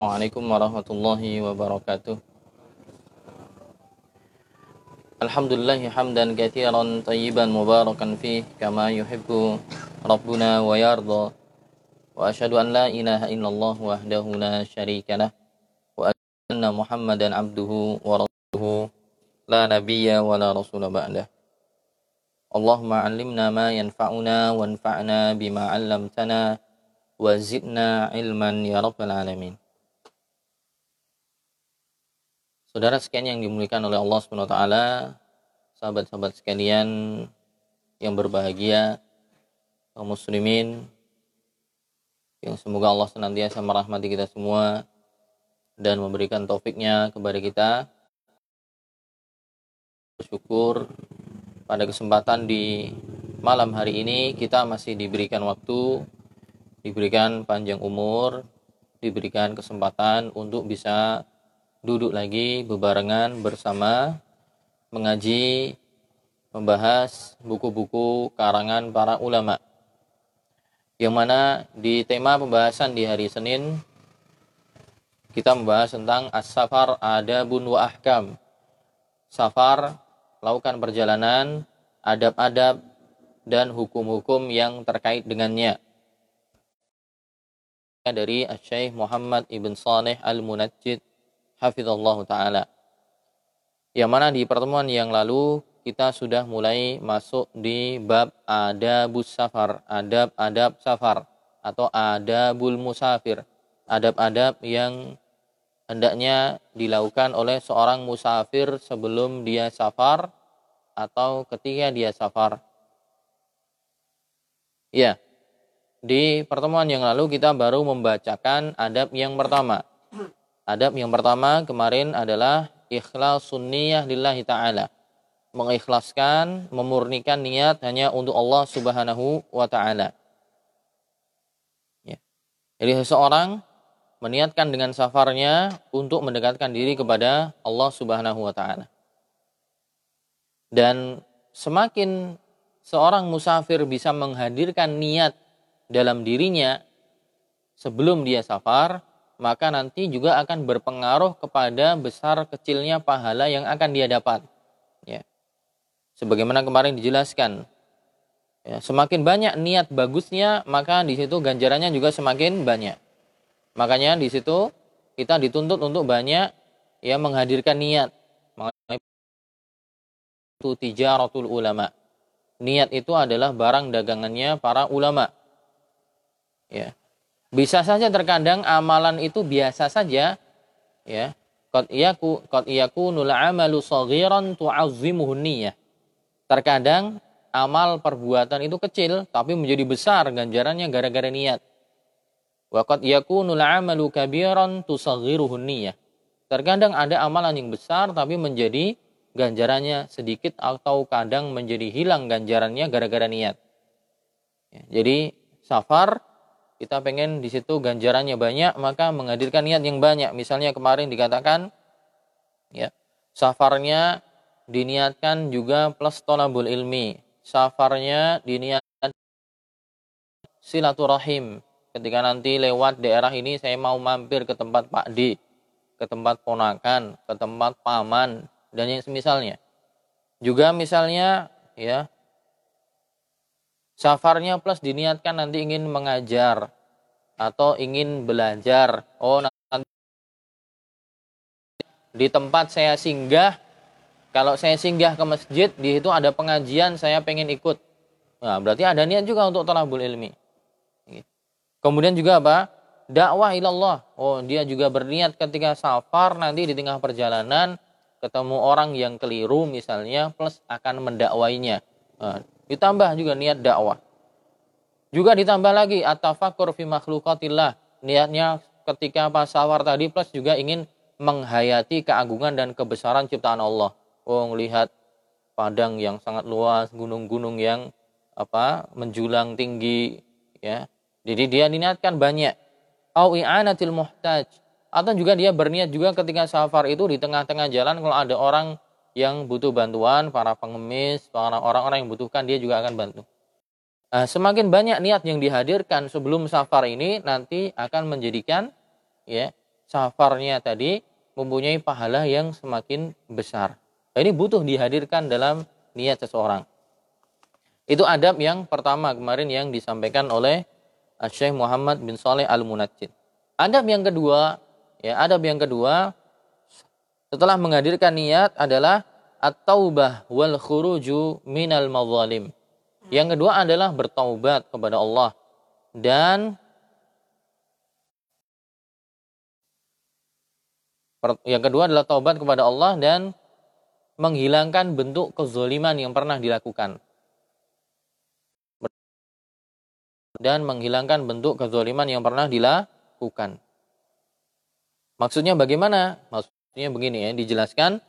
Assalamualaikum warahmatullahi wabarakatuh. Alhamdulillah hamdan katsiran tayyiban mubarakan fih kama yuhibbu rabbuna wa yarda. Wa asyhadu an la ilaha illallah wahdahu la syarika lah wa anna Muhammadan abduhu wa rasuluhu la nabiyya wa la rasula ba'dah. Allahumma ma yanfa'una wa zidna ilman ya rabbal alamin. Saudara sekalian yang dimuliakan oleh Allah Subhanahu wa taala, sahabat-sahabat sekalian yang berbahagia, kaum muslimin yang semoga Allah senantiasa merahmati kita semua dan memberikan taufiknya kepada kita. Bersyukur pada kesempatan di malam hari ini kita masih diberikan waktu, diberikan panjang umur, diberikan kesempatan untuk bisa duduk lagi bebarengan bersama mengaji membahas buku-buku karangan para ulama. Yang mana di tema pembahasan di hari Senin kita membahas tentang as-safar adabun wa ahkam. Safar lakukan perjalanan adab-adab dan hukum-hukum yang terkait dengannya. Dari Syekh Muhammad Ibn Saleh Al-Munajjid hafizallah taala. Yang mana di pertemuan yang lalu kita sudah mulai masuk di bab adabus safar, adab-adab safar atau adabul musafir, adab-adab yang hendaknya dilakukan oleh seorang musafir sebelum dia safar atau ketika dia safar. Ya, di pertemuan yang lalu kita baru membacakan adab yang pertama, Adab yang pertama kemarin adalah ikhlas sunniyah lillahi ta'ala. Mengikhlaskan, memurnikan niat hanya untuk Allah subhanahu wa ta'ala. Ya. Jadi seseorang meniatkan dengan safarnya untuk mendekatkan diri kepada Allah subhanahu wa ta'ala. Dan semakin seorang musafir bisa menghadirkan niat dalam dirinya sebelum dia safar, maka nanti juga akan berpengaruh kepada besar kecilnya pahala yang akan dia dapat. Ya. Sebagaimana kemarin dijelaskan, ya, semakin banyak niat bagusnya, maka di situ ganjarannya juga semakin banyak. Makanya di situ kita dituntut untuk banyak ya menghadirkan niat. Itu tijaratul ulama. Niat itu adalah barang dagangannya para ulama. Ya. Bisa saja terkadang amalan itu biasa saja, ya. Qad iyaku qad iyakunul amalu saghiran tu'azzimuhu niyyah. Terkadang amal perbuatan itu kecil tapi menjadi besar ganjarannya gara-gara niat. Wa qad yakunul amalu kabiran tusaghiruhu niyyah. Terkadang ada amalan yang besar tapi menjadi ganjarannya sedikit atau kadang menjadi hilang ganjarannya gara-gara niat. Ya, jadi safar kita pengen di situ ganjarannya banyak maka menghadirkan niat yang banyak. Misalnya kemarin dikatakan ya safarnya diniatkan juga plus tolabul ilmi. Safarnya diniatkan silaturahim. Ketika nanti lewat daerah ini saya mau mampir ke tempat Pak D ke tempat ponakan ke tempat paman dan yang semisalnya. Juga misalnya ya Safarnya plus diniatkan nanti ingin mengajar atau ingin belajar. Oh, nanti di tempat saya singgah, kalau saya singgah ke masjid, di situ ada pengajian, saya pengen ikut. Nah, berarti ada niat juga untuk talabul ilmi. Kemudian juga apa? Dakwah ilallah. Oh, dia juga berniat ketika safar nanti di tengah perjalanan ketemu orang yang keliru misalnya plus akan mendakwainya. Nah, Ditambah juga niat dakwah. Juga ditambah lagi at-tafakkur fi makhlukatillah. Niatnya ketika pas sawar tadi plus juga ingin menghayati keagungan dan kebesaran ciptaan Allah. Oh, melihat padang yang sangat luas, gunung-gunung yang apa menjulang tinggi ya. Jadi dia diniatkan banyak. Au i'anatil muhtaj. Atau juga dia berniat juga ketika safar itu di tengah-tengah jalan kalau ada orang yang butuh bantuan, para pengemis, para orang-orang yang butuhkan dia juga akan bantu. Nah, semakin banyak niat yang dihadirkan sebelum safar ini nanti akan menjadikan ya safarnya tadi mempunyai pahala yang semakin besar. Nah, ini butuh dihadirkan dalam niat seseorang. Itu adab yang pertama kemarin yang disampaikan oleh Syekh Muhammad bin Saleh Al-Munajjid. Adab yang kedua, ya adab yang kedua setelah menghadirkan niat adalah at-taubah wal khuruju minal mazalim. Yang kedua adalah bertaubat kepada Allah dan yang kedua adalah taubat kepada Allah dan menghilangkan bentuk kezoliman yang pernah dilakukan. Dan menghilangkan bentuk kezoliman yang pernah dilakukan. Maksudnya bagaimana? Begini ya, dijelaskan.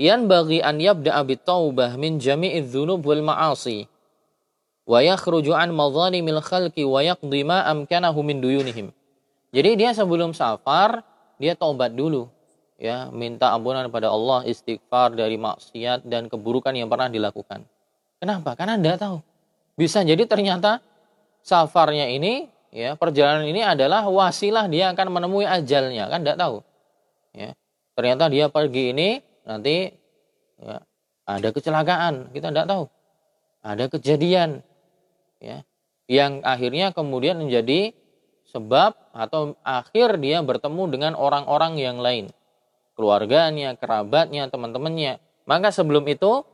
Yan bagi an yabda'a taubah min jami'iz dzunub wal ma'asi wa yakhruju an madzalimil khalqi wa yaqdi ma amkanahu min duyunihim. Jadi dia sebelum safar dia taubat dulu ya minta ampunan pada Allah istighfar dari maksiat dan keburukan yang pernah dilakukan kenapa karena anda tahu bisa jadi ternyata safarnya ini ya perjalanan ini adalah wasilah dia akan menemui ajalnya kan tidak tahu ya ternyata dia pergi ini nanti ya, ada kecelakaan. Kita tidak tahu. Ada kejadian ya yang akhirnya kemudian menjadi sebab atau akhir dia bertemu dengan orang-orang yang lain. Keluarganya, kerabatnya, teman-temannya. Maka sebelum itu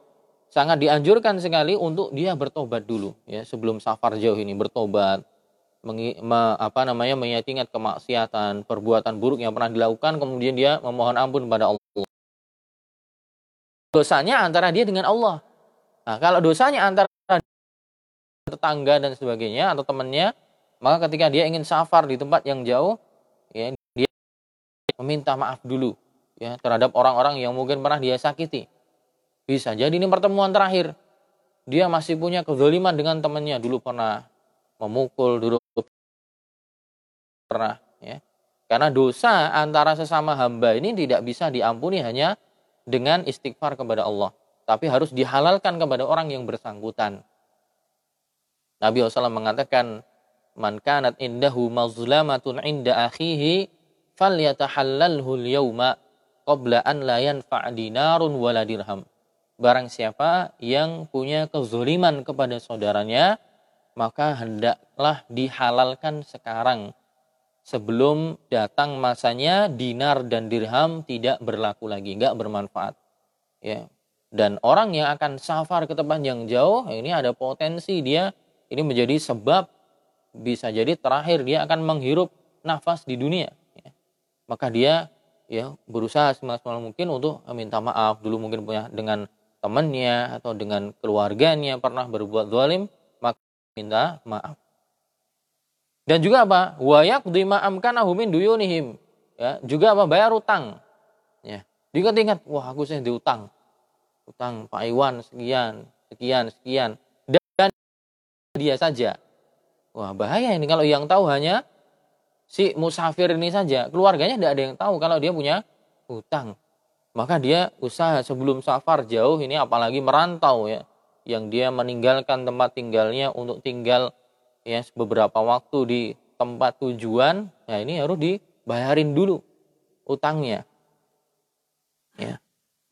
sangat dianjurkan sekali untuk dia bertobat dulu ya sebelum safar jauh ini bertobat mengi, me, apa namanya mengingat kemaksiatan perbuatan buruk yang pernah dilakukan kemudian dia memohon ampun kepada Allah dosanya antara dia dengan Allah nah kalau dosanya antara tetangga dan sebagainya atau temannya maka ketika dia ingin safar di tempat yang jauh ya dia meminta maaf dulu ya terhadap orang-orang yang mungkin pernah dia sakiti. Bisa jadi ini pertemuan terakhir. Dia masih punya kezoliman dengan temannya. Dulu pernah memukul, dulu pernah. Ya. Karena dosa antara sesama hamba ini tidak bisa diampuni hanya dengan istighfar kepada Allah. Tapi harus dihalalkan kepada orang yang bersangkutan. Nabi SAW mengatakan, Man kanat indahu mazlamatun inda akhihi falyatahallalhu al-yawma qabla an la yanfa' dinarun wala dirham. Barang siapa yang punya kezoliman kepada saudaranya, maka hendaklah dihalalkan sekarang. Sebelum datang masanya dinar dan dirham tidak berlaku lagi, enggak bermanfaat. Ya. Dan orang yang akan safar ke tempat yang jauh, ini ada potensi dia ini menjadi sebab bisa jadi terakhir dia akan menghirup nafas di dunia. Ya. Maka dia ya berusaha semaksimal mungkin untuk minta maaf dulu mungkin punya dengan temannya atau dengan keluarganya pernah berbuat zalim minta maaf. Dan juga apa? Wayak dima'amkanahu min duyunihim. Ya juga apa? Bayar utang. Ya. Jika ingat wah aku saya diutang utang. Pak Iwan sekian sekian sekian. Dan dia saja. Wah bahaya ini kalau yang tahu hanya si musafir ini saja, keluarganya tidak ada yang tahu kalau dia punya hutang. Maka dia usaha sebelum safar jauh ini apalagi merantau ya, yang dia meninggalkan tempat tinggalnya untuk tinggal ya beberapa waktu di tempat tujuan, ya ini harus dibayarin dulu utangnya. Ya.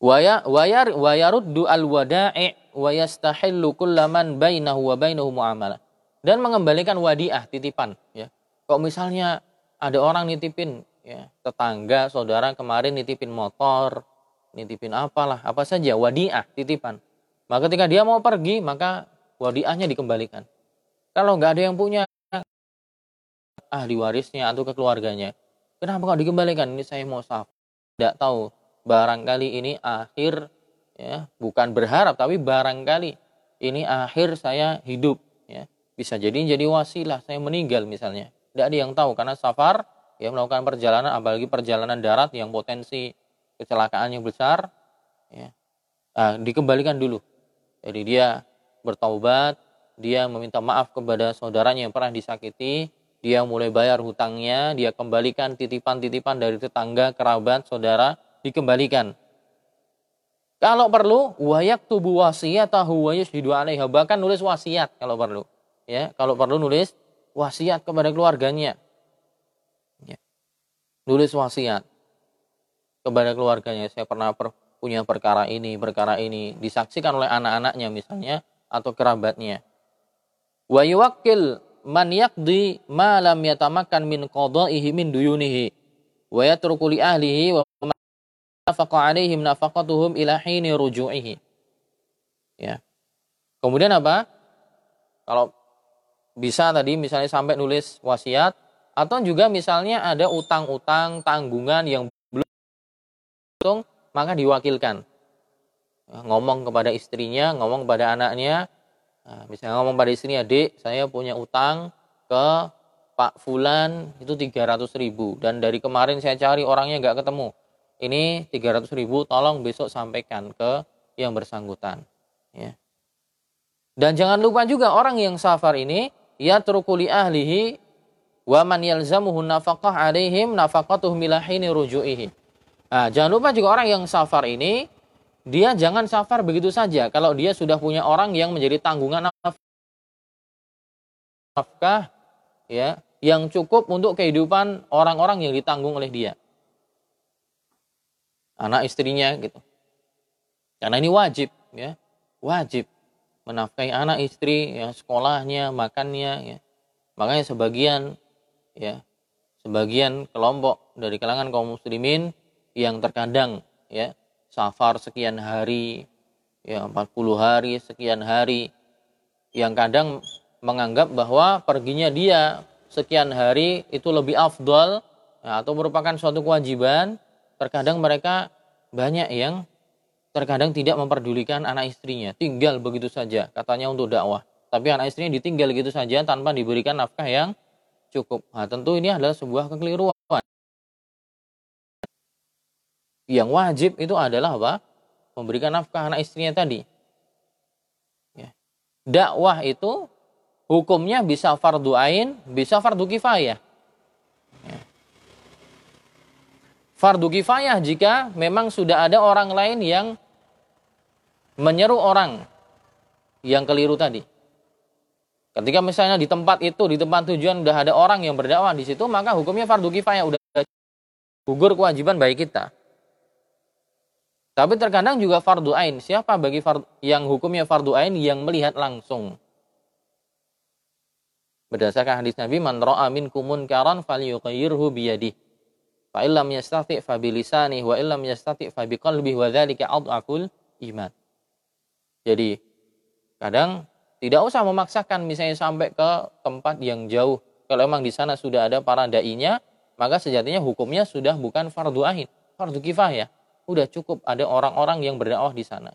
Waya wayar wayaruddu al wada'i wa yastahillu kullaman bainahu wa bainahu muamalah. Dan mengembalikan wadiah titipan ya Kok misalnya ada orang nitipin ya tetangga saudara kemarin nitipin motor nitipin apalah apa saja wadiah titipan maka ketika dia mau pergi maka wadiahnya dikembalikan. Kalau nggak ada yang punya ahli warisnya atau ke keluarganya kenapa kok dikembalikan? Ini saya mau saf tidak tahu. Barangkali ini akhir ya bukan berharap tapi barangkali ini akhir saya hidup ya. Bisa jadi jadi wasilah saya meninggal misalnya. Tidak ada yang tahu karena safar yang melakukan perjalanan apalagi perjalanan darat yang potensi kecelakaan yang besar ya. Nah, dikembalikan dulu jadi dia bertaubat dia meminta maaf kepada saudaranya yang pernah disakiti dia mulai bayar hutangnya dia kembalikan titipan-titipan dari tetangga kerabat saudara dikembalikan kalau perlu wayak tubuh wasiat tahu yushidu alaiha bahkan nulis wasiat kalau perlu ya kalau perlu nulis wasiat kepada keluarganya. Ya. nulis wasiat kepada keluarganya. Saya pernah per, punya perkara ini, perkara ini disaksikan oleh anak-anaknya misalnya atau kerabatnya. Wa yuwakkil man yaqdi ma lam yatamakkan min qada'ihi min duyunihi wa yatruku li ahlihi wa nafaqa alaihim nafaqatuhum ila hini ruju'ihi. Ya. Kemudian apa? Kalau bisa tadi misalnya sampai nulis wasiat atau juga misalnya ada utang-utang tanggungan yang belum maka diwakilkan. Ya, ngomong kepada istrinya, ngomong kepada anaknya, Nah, misalnya ngomong pada istrinya, adik, saya punya utang ke Pak Fulan itu 300 ribu. Dan dari kemarin saya cari orangnya nggak ketemu. Ini 300 ribu, tolong besok sampaikan ke yang bersangkutan. Ya. Dan jangan lupa juga orang yang safar ini, ya terukuli ahlihi wa man yalzamuhu nafaqah alaihim nafaqatuhum milahini ruju'ihi. Nah, jangan lupa juga orang yang safar ini dia jangan safar begitu saja. Kalau dia sudah punya orang yang menjadi tanggungan nafkah ya yang cukup untuk kehidupan orang-orang yang ditanggung oleh dia. Anak istrinya gitu. Karena ini wajib ya. Wajib menafkahi anak istri ya sekolahnya makannya ya. Makanya sebagian ya sebagian kelompok dari kalangan kaum muslimin yang terkadang ya safar sekian hari, ya 40 hari, sekian hari, yang kadang menganggap bahwa perginya dia sekian hari itu lebih afdol ya, atau merupakan suatu kewajiban, terkadang mereka banyak yang terkadang tidak memperdulikan anak istrinya, tinggal begitu saja, katanya untuk dakwah. Tapi anak istrinya ditinggal gitu saja tanpa diberikan nafkah yang cukup. Nah, tentu ini adalah sebuah kekeliruan. Yang wajib itu adalah apa? Memberikan nafkah anak istrinya tadi. Ya. Dakwah itu hukumnya bisa fardu ain, bisa fardu kifayah. Ya. Fardu kifayah jika memang sudah ada orang lain yang menyeru orang yang keliru tadi. Ketika misalnya di tempat itu, di tempat tujuan udah ada orang yang berdakwah di situ, maka hukumnya fardu kifayah udah gugur kewajiban bagi kita. Tapi terkadang juga fardu ain. Siapa bagi fardu, yang hukumnya fardu ain yang melihat langsung? Berdasarkan hadis Nabi, "Man ra'a minkum munkaran falyughayyirhu biyadihi." Fa illam yastati' fa bilisanihi wa illam yastati' fa biqalbihi wa dzalika adhaful iman. Jadi kadang tidak usah memaksakan misalnya sampai ke tempat yang jauh. Kalau memang di sana sudah ada para dai-nya, maka sejatinya hukumnya sudah bukan fardu ain, fardu kifayah udah cukup ada orang-orang yang berdakwah di sana.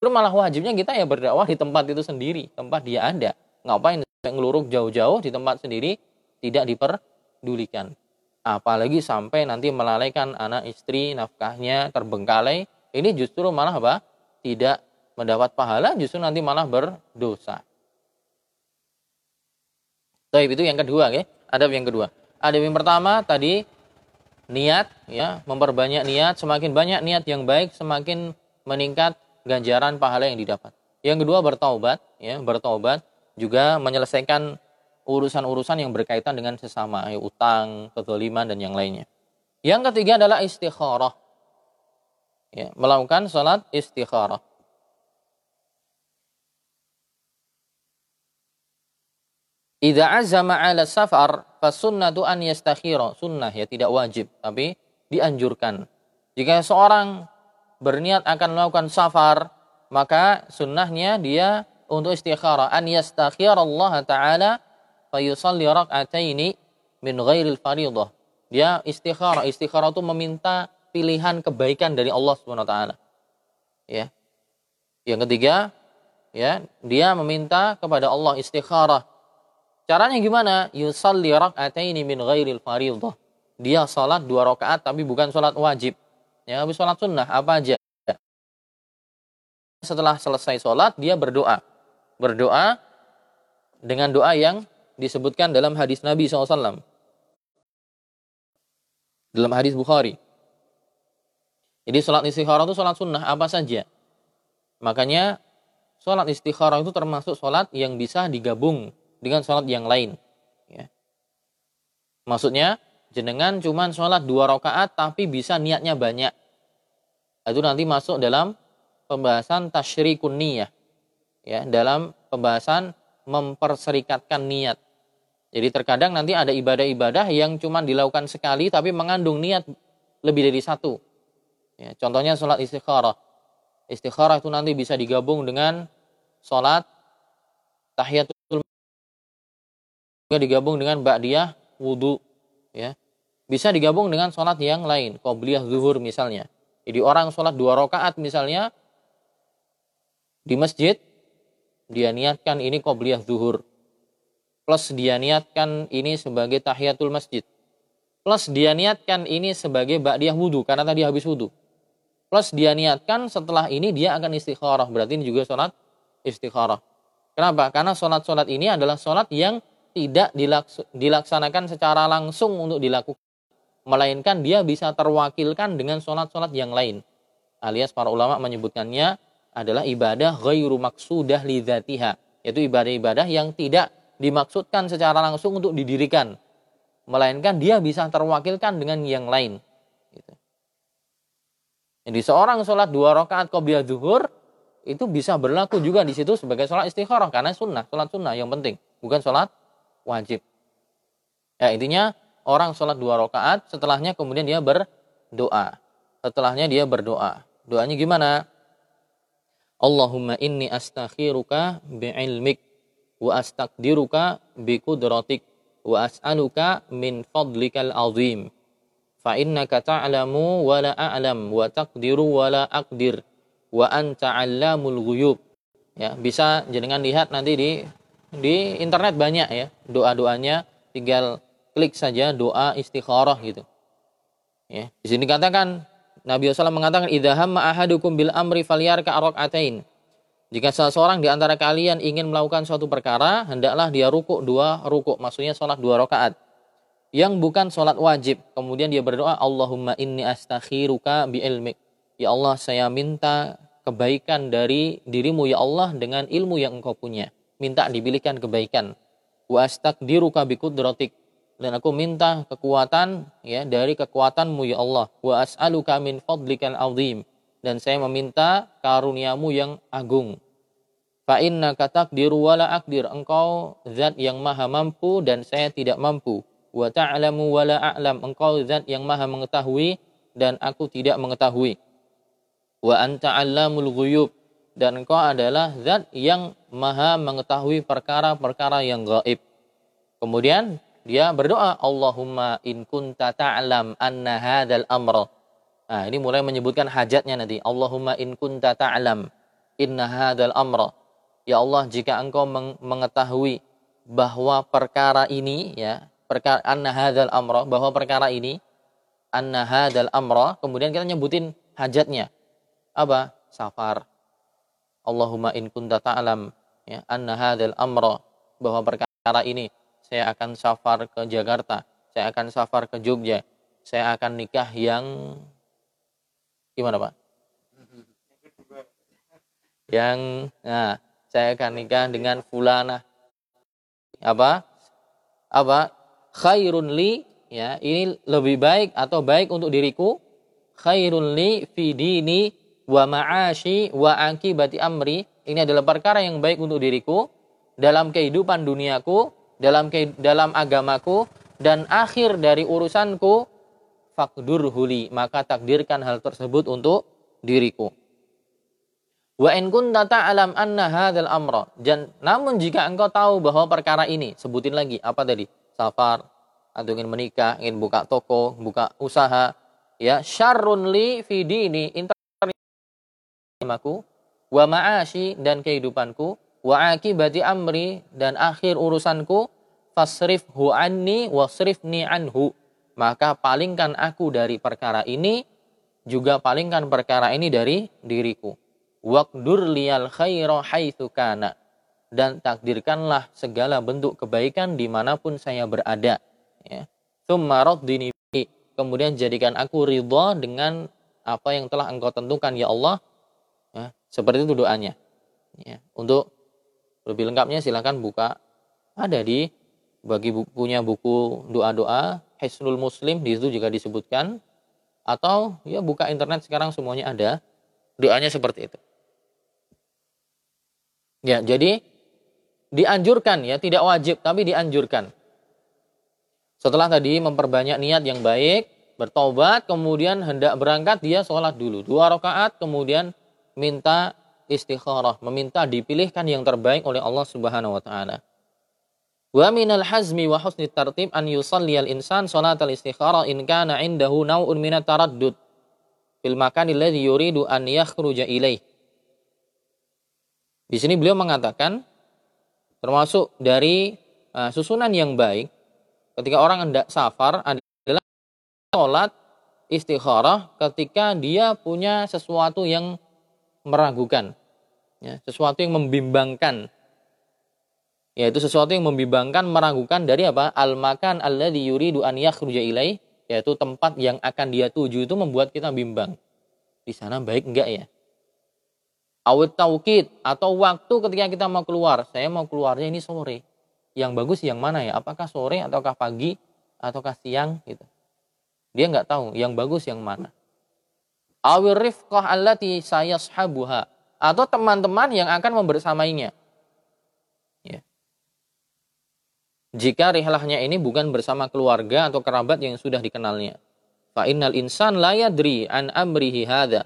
Terus malah wajibnya kita ya berdakwah di tempat itu sendiri, tempat dia ada. Ngapain ngeluruk jauh-jauh di tempat sendiri tidak diperdulikan. Apalagi sampai nanti melalaikan anak istri, nafkahnya terbengkalai, ini justru malah apa? Tidak mendapat pahala, justru nanti malah berdosa. Tapi itu yang kedua, ya. Ada yang kedua. Ada yang pertama tadi niat ya memperbanyak niat semakin banyak niat yang baik semakin meningkat ganjaran pahala yang didapat. Yang kedua bertaubat ya bertaubat juga menyelesaikan urusan-urusan yang berkaitan dengan sesama ya, utang kezaliman dan yang lainnya. Yang ketiga adalah istikharah ya melakukan salat istikharah Idza azama 'ala safar fasunnatu an yastakhira. Sunnah ya tidak wajib tapi dianjurkan. Jika seorang berniat akan melakukan safar, maka sunnahnya dia untuk istikhara an yastakhira Allah taala fayusalli rak'ataini min ghairil fariidhah. Dia istikhara. Istikhara itu meminta pilihan kebaikan dari Allah Subhanahu wa taala. Ya. Yang ketiga, ya, dia meminta kepada Allah istikhara Caranya gimana? Yusalli rak'ataini min ghairil fariidhah. Dia salat dua rakaat tapi bukan salat wajib. Ya, habis salat sunnah apa aja. Setelah selesai salat dia berdoa. Berdoa dengan doa yang disebutkan dalam hadis Nabi SAW. Dalam hadis Bukhari. Jadi sholat istikharah itu sholat sunnah apa saja. Makanya sholat istikharah itu termasuk sholat yang bisa digabung dengan sholat yang lain. Ya. Maksudnya jenengan cuman sholat dua rakaat tapi bisa niatnya banyak. Itu nanti masuk dalam pembahasan tasyrikun niyah. Ya, dalam pembahasan memperserikatkan niat. Jadi terkadang nanti ada ibadah-ibadah yang cuma dilakukan sekali tapi mengandung niat lebih dari satu. Ya, contohnya sholat istikharah. Istikharah itu nanti bisa digabung dengan sholat tahiyatul juga digabung dengan ba'diyah wudhu ya. Bisa digabung dengan sholat yang lain qobliyah zuhur misalnya. Jadi orang sholat dua rakaat misalnya di masjid dia niatkan ini qobliyah zuhur. Plus dia niatkan ini sebagai tahiyatul masjid. Plus dia niatkan ini sebagai ba'diyah wudhu karena tadi habis wudhu plus dia niatkan setelah ini dia akan istikharah. Berarti ini juga sholat istikharah. Kenapa? Karena sholat-sholat ini adalah sholat yang tidak dilaksanakan secara langsung untuk dilakukan melainkan dia bisa terwakilkan dengan sholat-sholat yang lain alias para ulama menyebutkannya adalah ibadah ghairu maksudah lidzatiha yaitu ibadah-ibadah yang tidak dimaksudkan secara langsung untuk didirikan melainkan dia bisa terwakilkan dengan yang lain gitu. jadi seorang sholat dua rakaat qobliyah zuhur itu bisa berlaku juga di situ sebagai sholat istikharah karena sunnah sholat sunnah yang penting bukan sholat wajib. Ya intinya orang sholat dua rakaat, setelahnya kemudian dia berdoa. Setelahnya dia berdoa. Doanya gimana? Allahumma inni astakhiruka bi'ilmik wa astakdiruka biqudratik wa as'aluka min fadlikal azim fa innaka ta'lamu wa la a'lam wa taqdiru wa la aqdir wa anta 'allamul ya bisa jenengan lihat nanti di di internet banyak ya doa-doanya tinggal klik saja doa istikharah gitu. Ya di sini katakan Nabi SAW mengatakan idaham ahadukum bil amri falyarka atain jika salah seorang di antara kalian ingin melakukan suatu perkara hendaklah dia rukuk dua rukuk maksudnya sholat dua rakaat. Yang bukan sholat wajib kemudian dia berdoa Allahumma inni astakhiruka bi ilmik ya Allah saya minta kebaikan dari dirimu ya Allah dengan ilmu yang engkau punya minta dipilihkan kebaikan. Wa astaqdiruka biqudratik dan aku minta kekuatan ya dari kekuatanmu ya Allah. Wa as'aluka min fadlikal azim dan saya meminta karuniamu yang agung. Fa inna taqdiru wa la aqdir. Engkau zat yang maha mampu dan saya tidak mampu. Wa ta'lamu wa la a'lam. Engkau zat yang maha mengetahui dan aku tidak mengetahui. Wa anta 'allamul ghuyub dan engkau adalah zat yang maha mengetahui perkara-perkara yang gaib. Kemudian dia berdoa, Allahumma in kunta ta'lam anna hadzal amr. Nah, ini mulai menyebutkan hajatnya nanti. Allahumma in kunta ta'lam inna hadzal amr. Ya Allah, jika engkau mengetahui bahwa perkara ini ya, perkara anna hadzal amr, bahwa perkara ini anna hadzal amr, kemudian kita nyebutin hajatnya. Apa? Safar, Allahumma in kunta ta'lam ya anna hadzal amra bahwa perkara ini saya akan safar ke Jakarta, saya akan safar ke Jogja, saya akan nikah yang gimana Pak? Yang nah, saya akan nikah dengan fulana apa? Apa? Khairun li ya, ini lebih baik atau baik untuk diriku khairun li fi dini wa ma'ashi wa akibati amri ini adalah perkara yang baik untuk diriku dalam kehidupan duniaku dalam ke, dalam agamaku dan akhir dari urusanku fakdur huli maka takdirkan hal tersebut untuk diriku. Wa in kunta ta'lam anna hadzal amra. Dan namun jika engkau tahu bahwa perkara ini sebutin lagi apa tadi? Safar atau ingin menikah ingin buka toko buka usaha ya syarrun li fi dini wa ma'ashi dan kehidupanku wa akibati amri dan akhir urusanku fasrifhu anni wasrifni anhu. Maka palingkan aku dari perkara ini juga palingkan perkara ini dari diriku. Waqdur liyal khaira haitsu kana. Dan takdirkanlah segala bentuk kebaikan di mana pun saya berada. Ya. Kemudian jadikan aku ridha dengan apa yang telah engkau tentukan ya Allah Ya, seperti itu doanya. Ya, untuk lebih lengkapnya silahkan buka ada di bagi punya buku doa-doa Hisnul Muslim di situ juga disebutkan atau ya buka internet sekarang semuanya ada doanya seperti itu. Ya, jadi dianjurkan ya, tidak wajib tapi dianjurkan. Setelah tadi memperbanyak niat yang baik, bertobat, kemudian hendak berangkat dia sholat dulu dua rakaat, kemudian minta istikharah, meminta dipilihkan yang terbaik oleh Allah Subhanahu wa taala. Wa minal hazmi wa husni tartib an yusalli al insan salatal istikharah in kana indahu naw'un min taraddud fil makan alladhi yuridu an yakhruja ilaih. Di sini beliau mengatakan termasuk dari uh, susunan yang baik ketika orang hendak safar adalah salat istikharah ketika dia punya sesuatu yang meragukan. Ya, sesuatu yang membimbangkan. Yaitu sesuatu yang membimbangkan meragukan dari apa? Al makan alladzi yuridu an yakhruja ilai yaitu tempat yang akan dia tuju itu membuat kita bimbang. Di sana baik enggak ya? Awet taukid atau waktu ketika kita mau keluar. Saya mau keluarnya ini sore. Yang bagus yang mana ya? Apakah sore ataukah pagi ataukah siang gitu? Dia nggak tahu yang bagus yang mana awir rifqah allati sayashabuha atau teman-teman yang akan membersamainya jika rihlahnya ini bukan bersama keluarga atau kerabat yang sudah dikenalnya. Fa innal insan la yadri an amrihi hadha.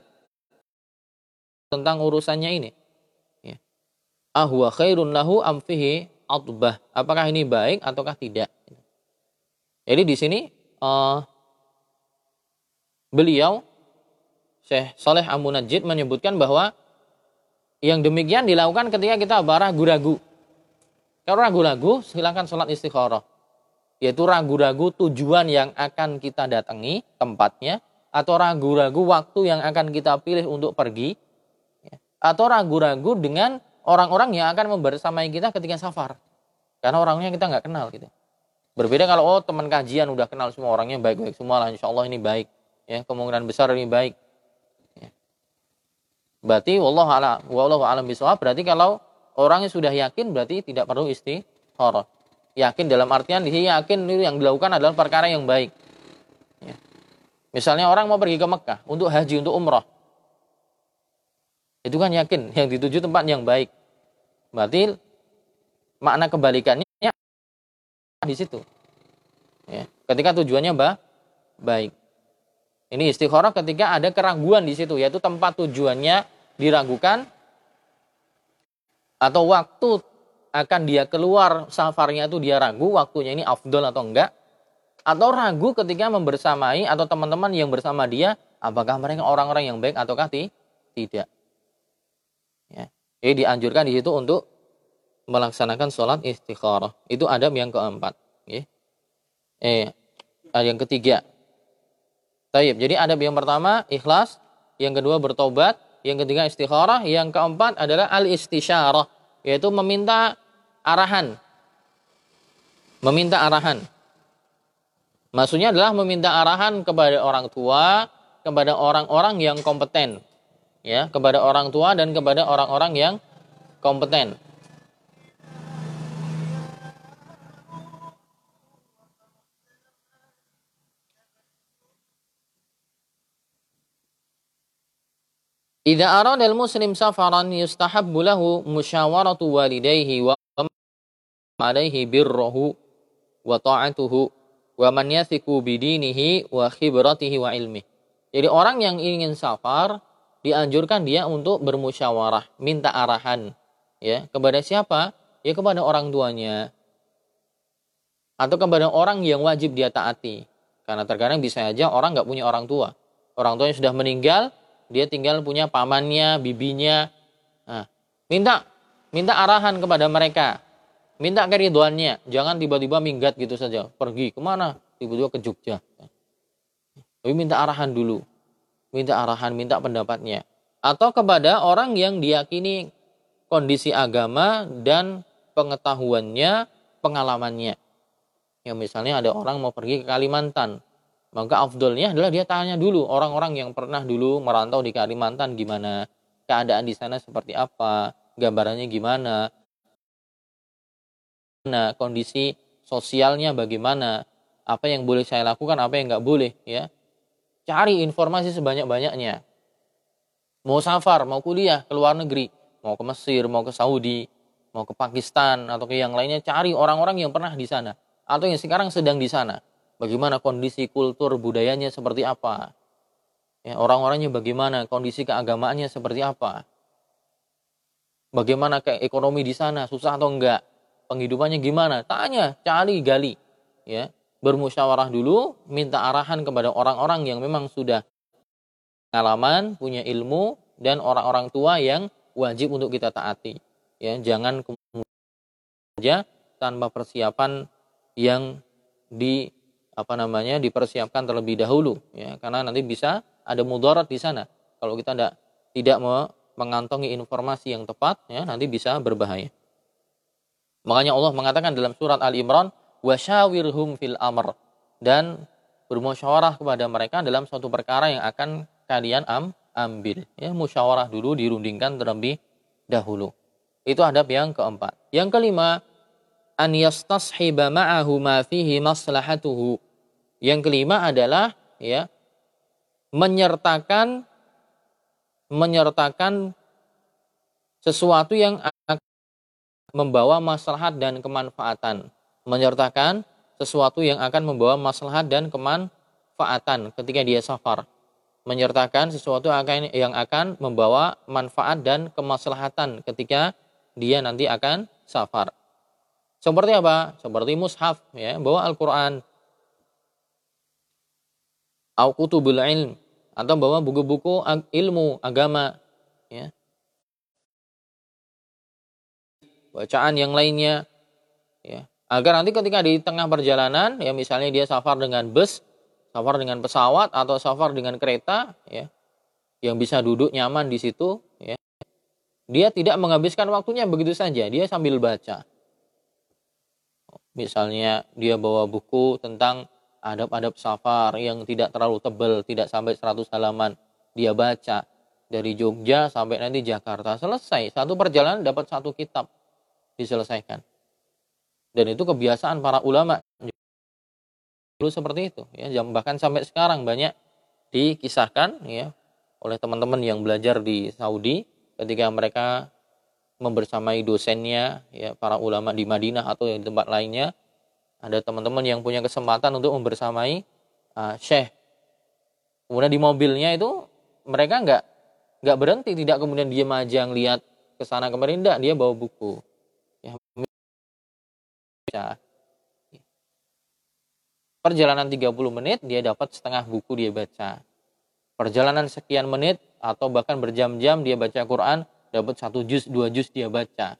Tentang urusannya ini. Ya. Ahwa khairun lahu am fihi atbah. Apakah ini baik ataukah tidak? Jadi di sini uh, beliau Syekh Saleh Amunajid menyebutkan bahwa yang demikian dilakukan ketika kita ragu-ragu kalau ragu-ragu, silakan sholat istikharah. Yaitu ragu-ragu tujuan yang akan kita datangi, tempatnya, atau ragu-ragu waktu yang akan kita pilih untuk pergi, ya. atau ragu-ragu dengan orang-orang yang akan membersamai kita ketika safar. Karena orangnya kita nggak kenal gitu. Berbeda kalau oh teman kajian udah kenal semua orangnya baik-baik semua lah, insya Allah ini baik. Ya, kemungkinan besar ini baik. Ya. Berarti wallahu a'lam wallahu a'lam Berarti kalau Orangnya sudah yakin berarti tidak perlu istikharah. Yakin dalam artian dia yakin yang dilakukan adalah perkara yang baik. Ya. Misalnya orang mau pergi ke Mekah untuk haji, untuk umrah. Itu kan yakin yang dituju tempat yang baik. Berarti makna kebalikannya di situ. Ya. Ketika tujuannya bah, baik. Ini istikharah ketika ada keraguan di situ, yaitu tempat tujuannya diragukan atau waktu akan dia keluar safarnya itu dia ragu waktunya ini afdol atau enggak atau ragu ketika membersamai atau teman-teman yang bersama dia apakah mereka orang-orang yang baik ataukah tidak ya. jadi dianjurkan di situ untuk melaksanakan sholat istikharah itu adab yang keempat ya. eh yang ketiga Taib. Jadi adab yang pertama ikhlas, yang kedua bertobat, yang ketiga istikharah, yang keempat adalah al-istisyarah, yaitu meminta arahan. Meminta arahan. Maksudnya adalah meminta arahan kepada orang tua, kepada orang-orang yang kompeten. Ya, kepada orang tua dan kepada orang-orang yang kompeten. Idza arada al-muslim safaran yustahabbu lahu musyawaratu walidayhi wa alaihi birruhu wa ta'atuhu wa man yathiqu bidinihi wa khibratihi wa ilmi. Jadi orang yang ingin safar dianjurkan dia untuk bermusyawarah, minta arahan ya kepada siapa? Ya kepada orang tuanya atau kepada orang yang wajib dia taati. Karena terkadang bisa aja orang nggak punya orang tua. Orang tuanya sudah meninggal, dia tinggal punya pamannya, bibinya. Nah, minta minta arahan kepada mereka. Minta keriduannya. Jangan tiba-tiba minggat gitu saja. Pergi ke mana? Tiba-tiba ke Jogja. Tapi minta arahan dulu. Minta arahan, minta pendapatnya. Atau kepada orang yang diyakini kondisi agama dan pengetahuannya, pengalamannya. Ya misalnya ada orang mau pergi ke Kalimantan maka afdolnya adalah dia tanya dulu orang-orang yang pernah dulu merantau di Kalimantan gimana, keadaan di sana seperti apa, gambarannya gimana, nah, kondisi sosialnya bagaimana, apa yang boleh saya lakukan, apa yang nggak boleh, ya. Cari informasi sebanyak-banyaknya. Mau safar, mau kuliah ke luar negeri, mau ke Mesir, mau ke Saudi, mau ke Pakistan atau ke yang lainnya, cari orang-orang yang pernah di sana atau yang sekarang sedang di sana. Bagaimana kondisi kultur budayanya seperti apa? Ya, orang-orangnya bagaimana, kondisi keagamaannya seperti apa? Bagaimana ke ekonomi di sana, susah atau enggak? Penghidupannya gimana? Tanya, cari, gali. Ya, bermusyawarah dulu, minta arahan kepada orang-orang yang memang sudah pengalaman, punya ilmu, dan orang-orang tua yang wajib untuk kita taati. Ya, jangan kemudian tanpa persiapan yang di apa namanya dipersiapkan terlebih dahulu ya. Karena nanti bisa ada mudarat di sana. Kalau kita tidak tidak mengantongi informasi yang tepat ya nanti bisa berbahaya. Makanya Allah mengatakan dalam surat Al Imran wasyawirhum fil amr. Dan bermusyawarah kepada mereka dalam suatu perkara yang akan kalian am ambil. Ya musyawarah dulu dirundingkan terlebih dahulu. Itu adab yang keempat. Yang kelima an yastashiba ma'ahu ma fihi maslahatuhu yang kelima adalah ya menyertakan menyertakan sesuatu yang akan membawa maslahat dan kemanfaatan menyertakan sesuatu yang akan membawa maslahat dan kemanfaatan ketika dia safar. Menyertakan sesuatu yang akan membawa manfaat dan kemaslahatan ketika dia nanti akan safar. Seperti apa? Seperti mushaf, ya, bawa Al-Quran. Au kutubul ilm. Atau bawa buku-buku ilmu, agama. Ya. Bacaan yang lainnya. Ya agar nanti ketika di tengah perjalanan ya misalnya dia safar dengan bus safar dengan pesawat atau safar dengan kereta ya yang bisa duduk nyaman di situ ya dia tidak menghabiskan waktunya begitu saja dia sambil baca misalnya dia bawa buku tentang adab-adab safar yang tidak terlalu tebal tidak sampai 100 halaman. Dia baca dari Jogja sampai nanti Jakarta selesai. Satu perjalanan dapat satu kitab diselesaikan. Dan itu kebiasaan para ulama. Dulu seperti itu ya. Bahkan sampai sekarang banyak dikisahkan ya oleh teman-teman yang belajar di Saudi ketika mereka membersamai dosennya ya para ulama di Madinah atau di tempat lainnya ada teman-teman yang punya kesempatan untuk membersamai uh, syekh kemudian di mobilnya itu mereka nggak nggak berhenti tidak kemudian dia majang lihat ke sana kemarin enggak dia bawa buku ya. Perjalanan 30 menit dia dapat setengah buku dia baca. Perjalanan sekian menit atau bahkan berjam-jam dia baca Quran dapat satu juz dua juz dia baca.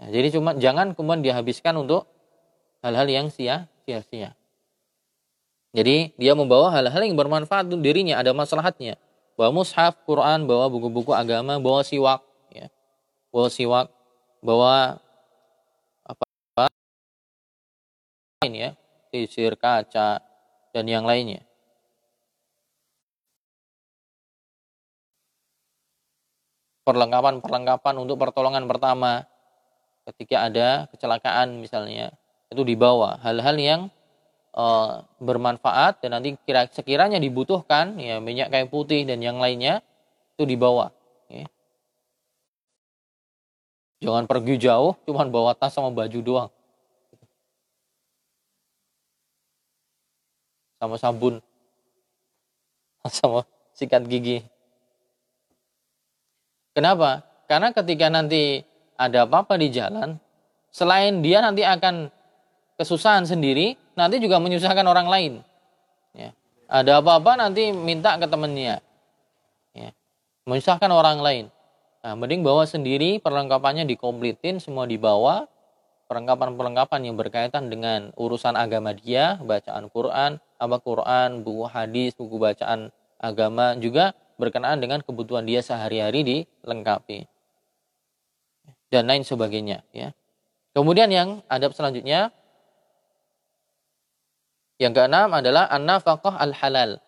Nah, jadi cuma jangan kemudian dihabiskan untuk hal-hal yang sia-sia. Jadi dia membawa hal-hal yang bermanfaat untuk dirinya, ada maslahatnya. Bawa mushaf, Quran, bawa buku-buku agama, bawa siwak, ya. bawa siwak, bawa lain ya, sisir kaca dan yang lainnya. Perlengkapan-perlengkapan untuk pertolongan pertama ketika ada kecelakaan misalnya itu dibawa hal-hal yang uh, bermanfaat dan nanti kira sekiranya dibutuhkan ya minyak kayu putih dan yang lainnya itu dibawa ya. jangan pergi jauh cuman bawa tas sama baju doang sama sabun sama sikat gigi. Kenapa? Karena ketika nanti ada apa-apa di jalan, selain dia nanti akan kesusahan sendiri, nanti juga menyusahkan orang lain. Ya. Ada apa-apa nanti minta ke temannya. Ya. Menyusahkan orang lain. Nah, mending bawa sendiri, perlengkapannya dikomplitin, semua dibawa. Perlengkapan-perlengkapan yang berkaitan dengan urusan agama dia, bacaan Quran, apa Quran, buku hadis, buku bacaan agama juga berkenaan dengan kebutuhan dia sehari-hari dilengkapi dan lain sebagainya ya. Kemudian yang adab selanjutnya yang keenam adalah an-nafaqah al-halal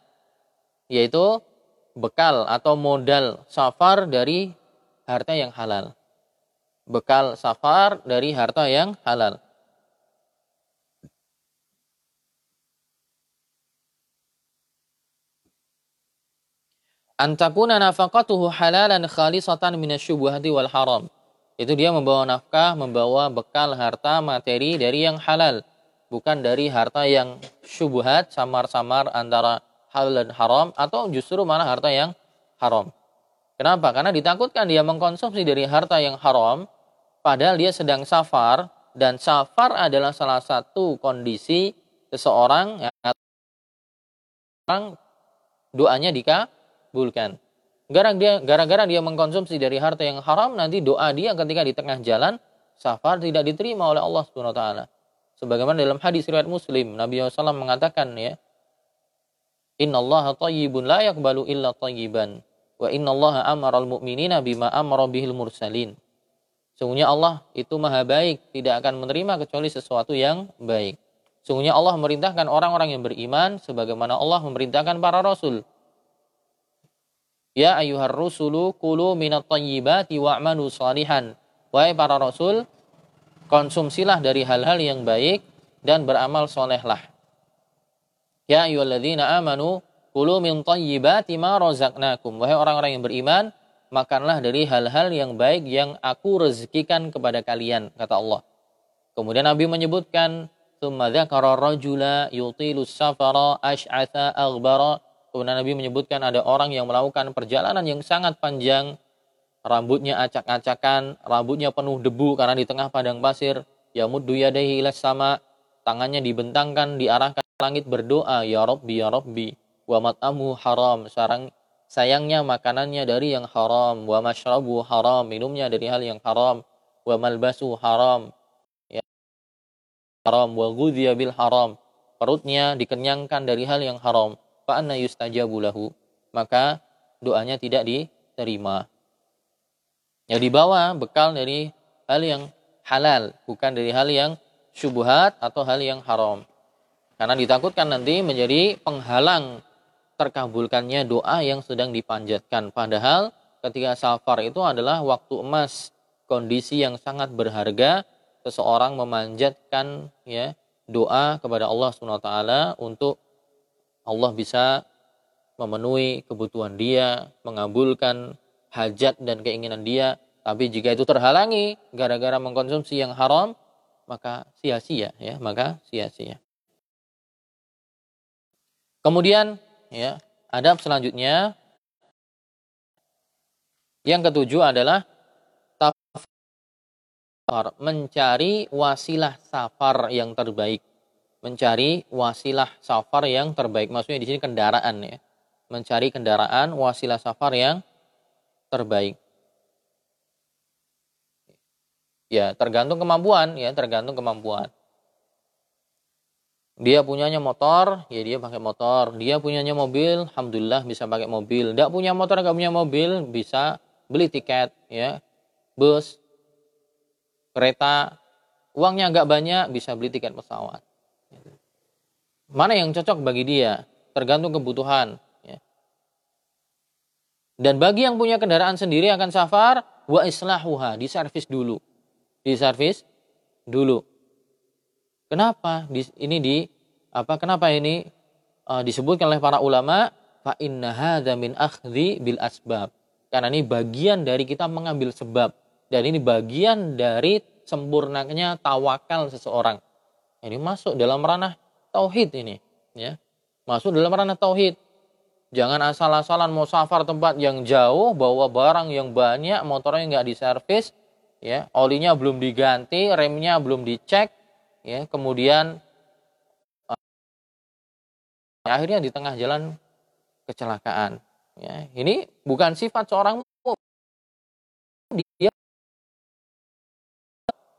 yaitu bekal atau modal safar dari harta yang halal. Bekal safar dari harta yang halal. Antakuna nafaqatuhu halalan khalisatan minasyubuhati wal haram. Itu dia membawa nafkah, membawa bekal harta materi dari yang halal. Bukan dari harta yang syubuhat, samar-samar antara halal dan haram. Atau justru malah harta yang haram. Kenapa? Karena ditakutkan dia mengkonsumsi dari harta yang haram. Padahal dia sedang safar. Dan safar adalah salah satu kondisi seseorang yang doanya dikabulkan. Gara-gara dia mengkonsumsi dari harta yang haram, nanti doa dia ketika di tengah jalan, safar tidak diterima oleh Allah Subhanahu wa taala. Sebagaimana dalam hadis riwayat Muslim, Nabi SAW mengatakan ya, Inna Allah tayyibun la yakbalu illa tayyiban. Wa inna Allah amaral mu'minina bima amara bihil mursalin. Sungguhnya Allah itu maha baik, tidak akan menerima kecuali sesuatu yang baik. Sungguhnya Allah memerintahkan orang-orang yang beriman sebagaimana Allah memerintahkan para rasul. Ya ayuhar rusulu kulu minat tayyibati wa'manu salihan. Wahai para rasul, konsumsilah dari hal-hal yang baik dan beramal solehlah. Ya ayuhalladzina amanu kulu min tayyibati ma rozaknakum. Wahai orang-orang yang beriman, makanlah dari hal-hal yang baik yang aku rezekikan kepada kalian, kata Allah. Kemudian Nabi menyebutkan ثم ذكر الرجل يطيل السفر أشعث أغبر Kemudian Nabi menyebutkan ada orang yang melakukan perjalanan yang sangat panjang, rambutnya acak-acakan, rambutnya penuh debu karena di tengah padang pasir, yamuddu yadaihi ilas sama, tangannya dibentangkan diarahkan ke langit berdoa, ya Rabbi ya Rabbi, wa mat'amu haram, sarang sayangnya makanannya dari yang haram, wa mashrabu haram, minumnya dari hal yang haram, wa malbasu haram, haram wa ghudhiya bil haram. Perutnya dikenyangkan dari hal yang haram fa anna yustajabu maka doanya tidak diterima. Ya dibawa bekal dari hal yang halal bukan dari hal yang syubhat atau hal yang haram. Karena ditakutkan nanti menjadi penghalang terkabulkannya doa yang sedang dipanjatkan. Padahal ketika safar itu adalah waktu emas kondisi yang sangat berharga seseorang memanjatkan ya doa kepada Allah SWT untuk Allah bisa memenuhi kebutuhan dia, mengabulkan hajat dan keinginan dia. Tapi jika itu terhalangi gara-gara mengkonsumsi yang haram, maka sia-sia ya, maka sia-sia. Kemudian ya, adab selanjutnya yang ketujuh adalah mencari wasilah safar yang terbaik. Mencari wasilah safar yang terbaik. Maksudnya di sini kendaraan ya. Mencari kendaraan wasilah safar yang terbaik. Ya, tergantung kemampuan ya, tergantung kemampuan. Dia punyanya motor, ya dia pakai motor. Dia punyanya mobil, alhamdulillah bisa pakai mobil. Tidak punya motor, nggak punya mobil, bisa beli tiket, ya, bus, kereta, uangnya agak banyak, bisa beli tiket pesawat. Mana yang cocok bagi dia? Tergantung kebutuhan. Ya. Dan bagi yang punya kendaraan sendiri akan safar, wa islahuha, diservis dulu. Diservis dulu. Kenapa? Ini di apa? Kenapa ini uh, disebutkan oleh para ulama? Fa inna hadza min akhdhi bil asbab. Karena ini bagian dari kita mengambil sebab dan ini bagian dari sempurnanya tawakal seseorang. Ini masuk dalam ranah tauhid ini, ya. Masuk dalam ranah tauhid. Jangan asal-asalan mau safar tempat yang jauh, bawa barang yang banyak, motornya nggak diservis, ya, olinya belum diganti, remnya belum dicek, ya, kemudian uh, akhirnya di tengah jalan kecelakaan. Ya, ini bukan sifat seorang dia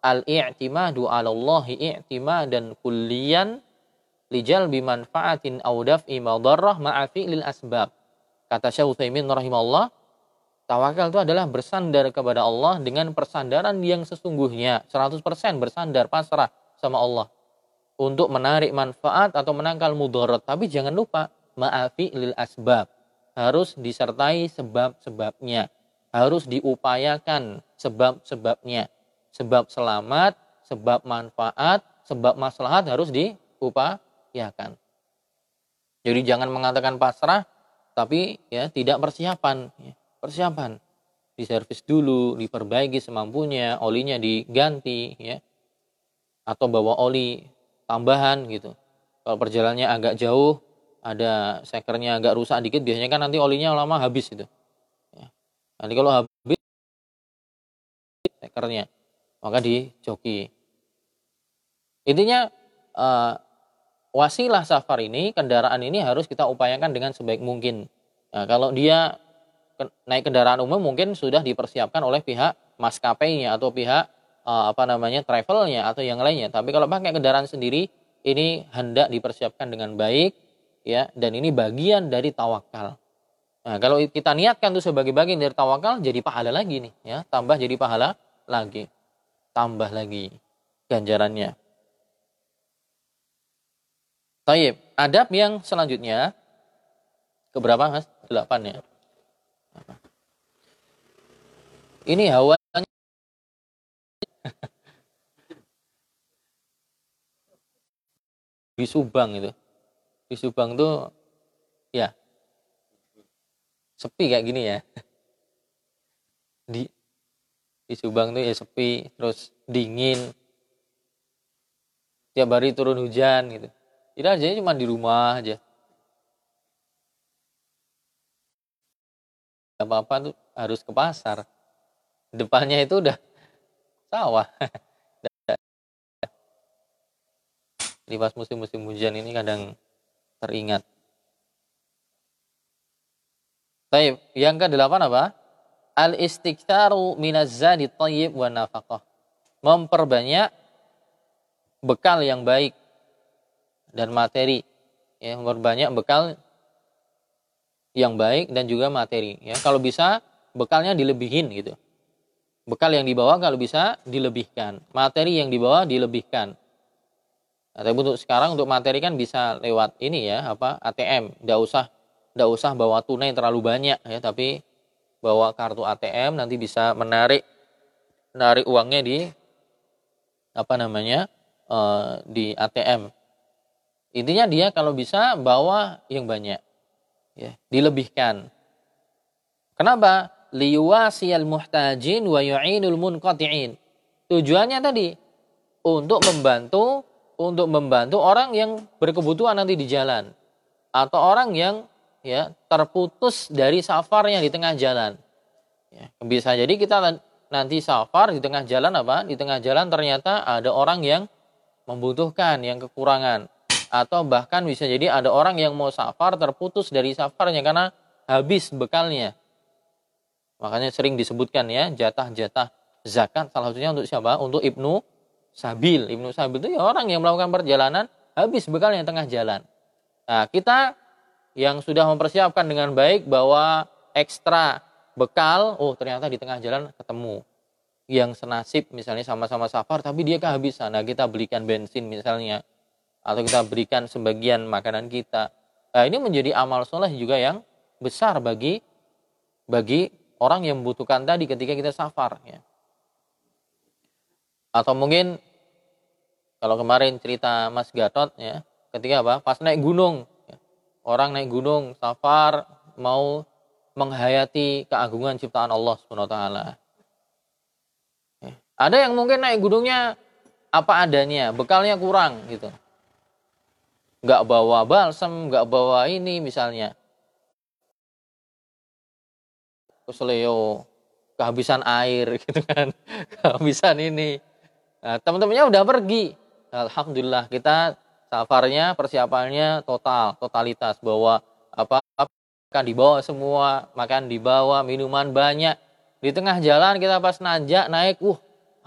al-i'timadu 'ala Allah i'timadan kulliyan lijal bimanfaatin aw daf'i madarrah ma'a fi'lil asbab. Kata Syekh Utsaimin rahimahullah, tawakal itu adalah bersandar kepada Allah dengan persandaran yang sesungguhnya, 100% bersandar pasrah sama Allah untuk menarik manfaat atau menangkal mudarat. Tapi jangan lupa ma'afi lil asbab. Harus disertai sebab-sebabnya. Harus diupayakan sebab-sebabnya sebab selamat, sebab manfaat, sebab maslahat harus diupayakan. Jadi jangan mengatakan pasrah, tapi ya tidak persiapan. Ya, persiapan. Diservis dulu diperbaiki semampunya olinya diganti ya. Atau bawa oli tambahan gitu. Kalau perjalanannya agak jauh ada sekernya agak rusak dikit biasanya kan nanti olinya lama habis itu ya. nanti kalau habis sekernya maka dijoki intinya uh, wasilah safar ini kendaraan ini harus kita upayakan dengan sebaik mungkin nah, kalau dia naik kendaraan umum mungkin sudah dipersiapkan oleh pihak maskapainya atau pihak uh, apa namanya travelnya atau yang lainnya tapi kalau pakai kendaraan sendiri ini hendak dipersiapkan dengan baik ya dan ini bagian dari tawakal. Nah, kalau kita niatkan itu sebagai bagian dari tawakal jadi pahala lagi nih ya, tambah jadi pahala lagi. Tambah lagi ganjarannya. Taib, adab yang selanjutnya keberapa Mas? Delapan ya. Ini hawanya di Subang itu. Di Subang tuh ya. Sepi kayak gini ya. Di di Subang tuh ya sepi terus dingin. Tiap hari turun hujan gitu tidak aja cuma di rumah aja apa-apa tuh harus ke pasar depannya itu udah sawah Jadi pas musim-musim hujan ini kadang teringat. Baik, yang ke-8 apa? Al-istiktharu minaz-zadi thayyib wa nafaqah. Memperbanyak bekal yang baik dan materi. Ya, memperbanyak bekal yang baik dan juga materi. Ya, kalau bisa bekalnya dilebihin gitu. Bekal yang dibawa kalau bisa dilebihkan. Materi yang dibawa dilebihkan. Nah, tapi untuk sekarang untuk materi kan bisa lewat ini ya apa ATM, tidak usah tidak usah bawa tunai terlalu banyak ya, tapi bawa kartu ATM nanti bisa menarik menarik uangnya di apa namanya uh, di ATM. Intinya dia kalau bisa bawa yang banyak, ya dilebihkan. Kenapa? Liwasiyal muhtajin wa yu'inul munqati'in. Tujuannya tadi untuk membantu untuk membantu orang yang berkebutuhan nanti di jalan atau orang yang ya terputus dari safarnya di tengah jalan. Ya, bisa jadi kita nanti safar di tengah jalan apa? Di tengah jalan ternyata ada orang yang membutuhkan, yang kekurangan atau bahkan bisa jadi ada orang yang mau safar terputus dari safarnya karena habis bekalnya. Makanya sering disebutkan ya jatah-jatah zakat salah satunya untuk siapa? Untuk Ibnu Sabil. Ibnu Sabil itu ya orang yang melakukan perjalanan habis bekalnya tengah jalan. Nah, kita yang sudah mempersiapkan dengan baik bahwa ekstra bekal, oh ternyata di tengah jalan ketemu yang senasib misalnya sama-sama safar tapi dia kehabisan. Nah, kita belikan bensin misalnya atau kita berikan sebagian makanan kita. Nah, ini menjadi amal soleh juga yang besar bagi bagi orang yang membutuhkan tadi ketika kita safar ya. Atau mungkin kalau kemarin cerita Mas Gatot ya, ketika apa? Pas naik gunung. Ya, orang naik gunung, safar mau menghayati keagungan ciptaan Allah Subhanahu wa taala. Ya, ada yang mungkin naik gunungnya apa adanya, bekalnya kurang gitu. Nggak bawa balsam, nggak bawa ini misalnya. Keseleo, kehabisan air gitu kan, kehabisan ini. Nah, teman-temannya udah pergi. Alhamdulillah kita safarnya persiapannya total, totalitas bahwa apa akan dibawa semua, makan dibawa, minuman banyak. Di tengah jalan kita pas nanjak naik, uh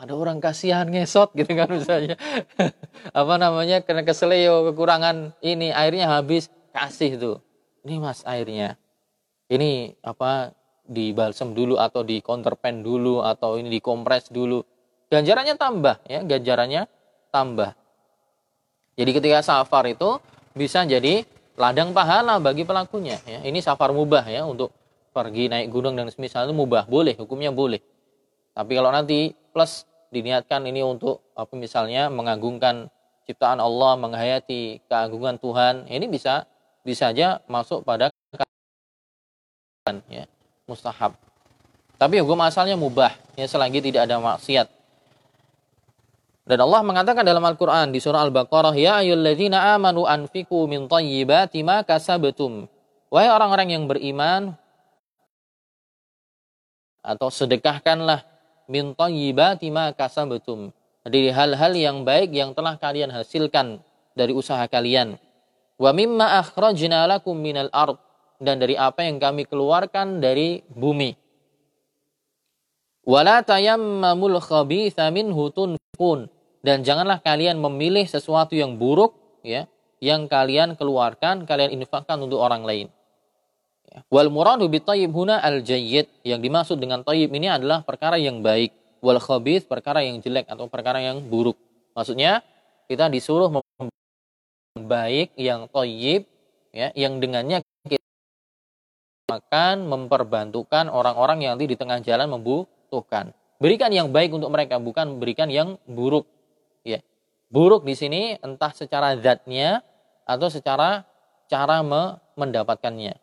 ada orang kasihan ngesot gitu kan misalnya. apa namanya kena keseleo, kekurangan ini airnya habis, kasih tuh. Ini Mas airnya. Ini apa di balsam dulu atau di counterpan dulu atau ini dikompres dulu ganjarannya tambah ya, ganjarannya tambah. Jadi ketika safar itu bisa jadi ladang pahala bagi pelakunya ya. Ini safar mubah ya untuk pergi naik gunung dan semisal itu mubah, boleh, hukumnya boleh. Tapi kalau nanti plus diniatkan ini untuk apa misalnya mengagungkan ciptaan Allah, menghayati keagungan Tuhan, ini bisa bisa saja masuk pada dianjurkan ya mustahab tapi hukum asalnya mubah ya selagi tidak ada maksiat dan Allah mengatakan dalam Al-Quran di surah Al-Baqarah, Ya ayyulladzina amanu anfiku min tayyibati ma kasabtum. Wahai orang-orang yang beriman, atau sedekahkanlah min tayyibati ma kasabtum. Dari hal-hal yang baik yang telah kalian hasilkan dari usaha kalian. Wa mimma akhrajna lakum minal ard. Dan dari apa yang kami keluarkan dari bumi. Wala tayammamul khabitha minhu tunfiqun dan janganlah kalian memilih sesuatu yang buruk ya yang kalian keluarkan kalian infakkan untuk orang lain. Ya. Wal muradu bi thayyib huna al jayyid yang dimaksud dengan thayyib ini adalah perkara yang baik wal khabith perkara yang jelek atau perkara yang buruk. Maksudnya kita disuruh baik yang thayyib ya yang dengannya kita akan memperbantukan orang-orang yang di tengah jalan membutuhkan. Berikan yang baik untuk mereka bukan berikan yang buruk Ya. Buruk di sini entah secara zatnya atau secara cara me mendapatkannya.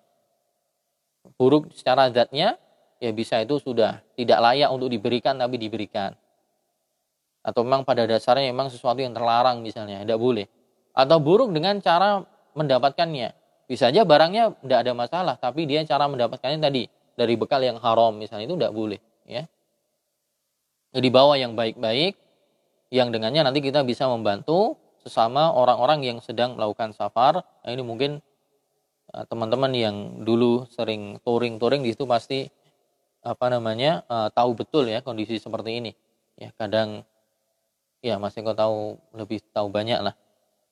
Buruk secara zatnya ya bisa itu sudah tidak layak untuk diberikan tapi diberikan. Atau memang pada dasarnya memang sesuatu yang terlarang misalnya, tidak boleh. Atau buruk dengan cara mendapatkannya. Bisa aja barangnya tidak ada masalah, tapi dia cara mendapatkannya tadi dari bekal yang haram misalnya itu tidak boleh. Ya. Jadi bawa yang baik-baik, yang dengannya nanti kita bisa membantu sesama orang-orang yang sedang melakukan safar. Nah, ini mungkin teman-teman yang dulu sering touring-touring di situ pasti apa namanya uh, tahu betul ya kondisi seperti ini. Ya kadang ya masih kau tahu lebih tahu banyak lah.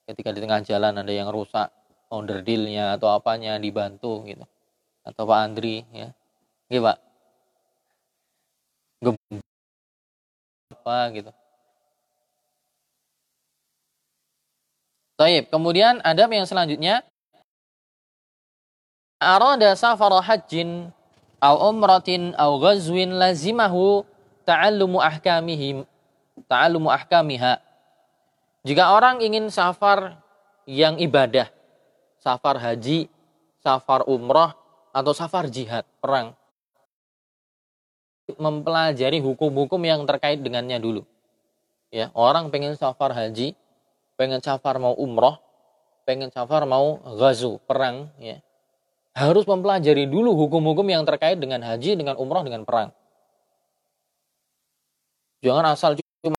Ketika di tengah jalan ada yang rusak founder dealnya atau apanya dibantu gitu. Atau Pak Andri ya. Gitu Pak. apa gitu Taib. Kemudian ada yang selanjutnya. Arada safar hajjin au umratin au ghazwin lazimahu ta'allumu ahkamihim ta'allumu ahkamiha. Jika orang ingin safar yang ibadah, safar haji, safar umrah atau safar jihad, perang, mempelajari hukum-hukum yang terkait dengannya dulu. Ya, orang pengen safar haji, pengen safar mau umroh, pengen safar mau gazu, perang, ya, harus mempelajari dulu hukum-hukum yang terkait dengan haji, dengan umroh, dengan perang. Jangan asal cuma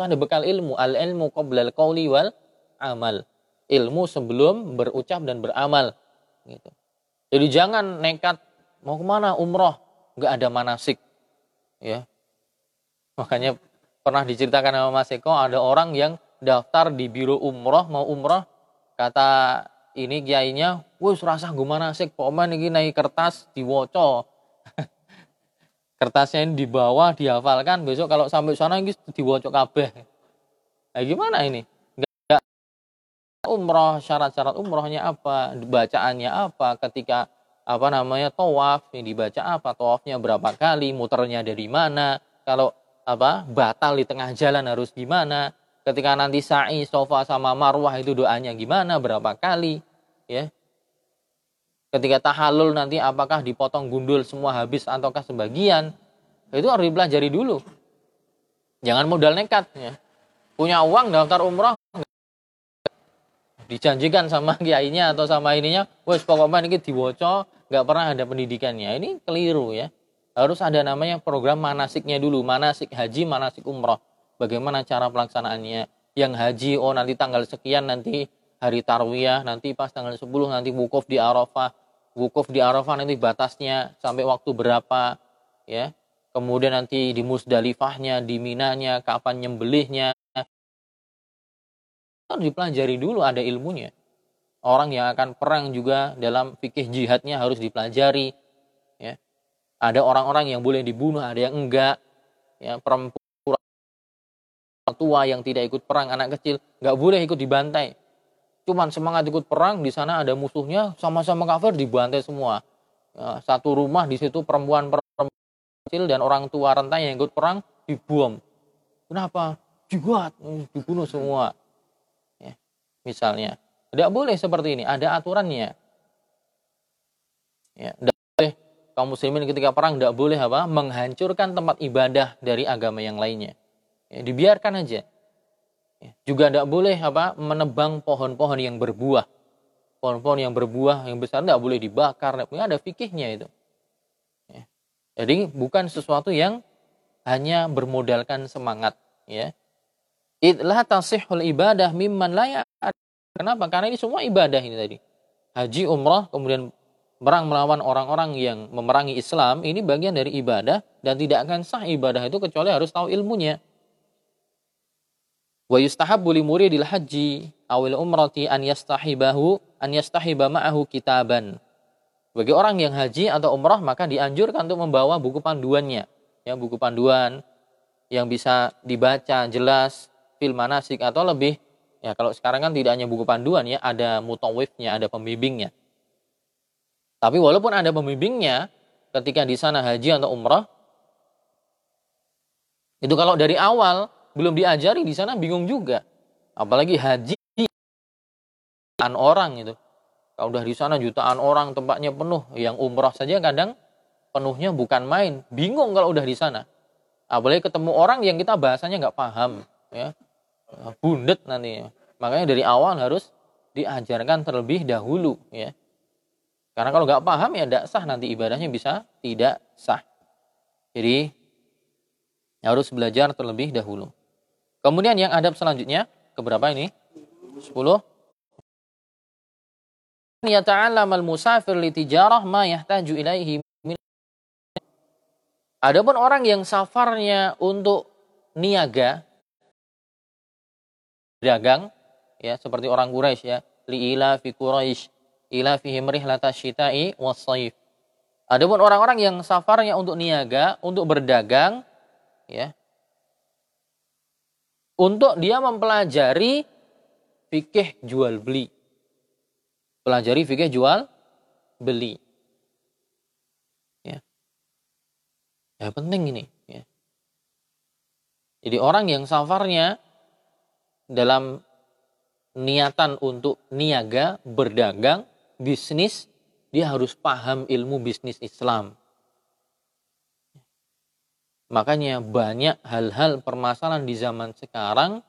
ada bekal ilmu, al ilmu qoblal qawli wal amal. Ilmu sebelum berucap dan beramal. Gitu. Jadi jangan nekat mau ke mana umroh, nggak ada manasik. Ya, makanya pernah diceritakan sama Mas Eko ada orang yang daftar di biro umroh mau umroh kata ini kiainya wes rasa gimana sih pokoknya ini naik kertas diwoco kertasnya ini dibawa dihafalkan besok kalau sampai sana ini diwoco kabeh. Nah, gimana ini? Enggak umroh syarat-syarat umrohnya apa bacaannya apa ketika apa namanya tawaf yang dibaca apa tawafnya berapa kali muternya dari mana kalau apa batal di tengah jalan harus gimana ketika nanti sa'i sofa sama marwah itu doanya gimana berapa kali ya. Ketika tahalul nanti apakah dipotong gundul semua habis ataukah sebagian itu harus dipelajari dulu. Jangan modal nekat ya. Punya uang daftar umroh dijanjikan sama kiainya atau sama ininya wes pokoknya ini diwoco nggak pernah ada pendidikannya. Ini keliru ya. Harus ada namanya program manasiknya dulu manasik haji manasik umroh. Bagaimana cara pelaksanaannya? Yang haji oh nanti tanggal sekian nanti hari tarwiyah nanti pas tanggal 10 nanti wukuf di Arafah. Wukuf di Arafah nanti batasnya sampai waktu berapa ya. Kemudian nanti di Musdalifahnya di Minanya kapan nyembelihnya. Harus dipelajari dulu ada ilmunya. Orang yang akan perang juga dalam fikih jihadnya harus dipelajari ya. Ada orang-orang yang boleh dibunuh ada yang enggak ya. Perempuan tua yang tidak ikut perang, anak kecil nggak boleh ikut dibantai. Cuman semangat ikut perang di sana ada musuhnya sama-sama kafir dibantai semua. Ya, satu rumah di situ perempuan perempuan kecil dan orang tua rentan yang ikut perang dibuang. Kenapa? Dibuat, dibunuh semua. Ya, misalnya, tidak boleh seperti ini. Ada aturannya. Ya, tidak boleh kaum muslimin ketika perang tidak boleh apa menghancurkan tempat ibadah dari agama yang lainnya. Ya, dibiarkan aja. Ya, juga tidak boleh apa menebang pohon-pohon yang berbuah. Pohon-pohon yang berbuah yang besar tidak boleh dibakar. Ada fikihnya itu. Ya. Jadi bukan sesuatu yang hanya bermodalkan semangat. Ya. Idlah tasihul ibadah mimman layak. Kenapa? Karena ini semua ibadah ini tadi. Haji, umrah, kemudian perang melawan orang-orang yang memerangi Islam ini bagian dari ibadah dan tidak akan sah ibadah itu kecuali harus tahu ilmunya. Wa yustahabbu li muridil haji awil umrati an yastahibahu an yastahiba ma'ahu kitaban. Bagi orang yang haji atau umrah maka dianjurkan untuk membawa buku panduannya, ya buku panduan yang bisa dibaca jelas fil manasik atau lebih ya kalau sekarang kan tidak hanya buku panduan ya ada mutawifnya, ada pembimbingnya. Tapi walaupun ada pembimbingnya, ketika di sana haji atau umrah, itu kalau dari awal belum diajari di sana bingung juga. Apalagi haji jutaan orang itu. Kalau udah di sana jutaan orang tempatnya penuh, yang umrah saja kadang penuhnya bukan main. Bingung kalau udah di sana. Apalagi ketemu orang yang kita bahasanya nggak paham, ya bundet nanti. Makanya dari awal harus diajarkan terlebih dahulu, ya karena kalau nggak paham ya tidak sah nanti ibadahnya bisa tidak sah. Jadi harus belajar terlebih dahulu. Kemudian yang adab selanjutnya keberapa ini? 10. Yata'allam al-musafir li tijarah ma yahtaju ilaihi Adapun orang yang safarnya untuk niaga dagang ya seperti orang Quraisy ya li ila fi Quraisy ila fihim rihlata syita'i wassaif. Adapun orang-orang yang safarnya untuk niaga, untuk berdagang, ya, untuk dia mempelajari fikih jual beli. Pelajari fikih jual beli. Ya. Ya penting ini, ya. Jadi orang yang safarnya dalam niatan untuk niaga, berdagang, bisnis, dia harus paham ilmu bisnis Islam. Makanya banyak hal-hal permasalahan di zaman sekarang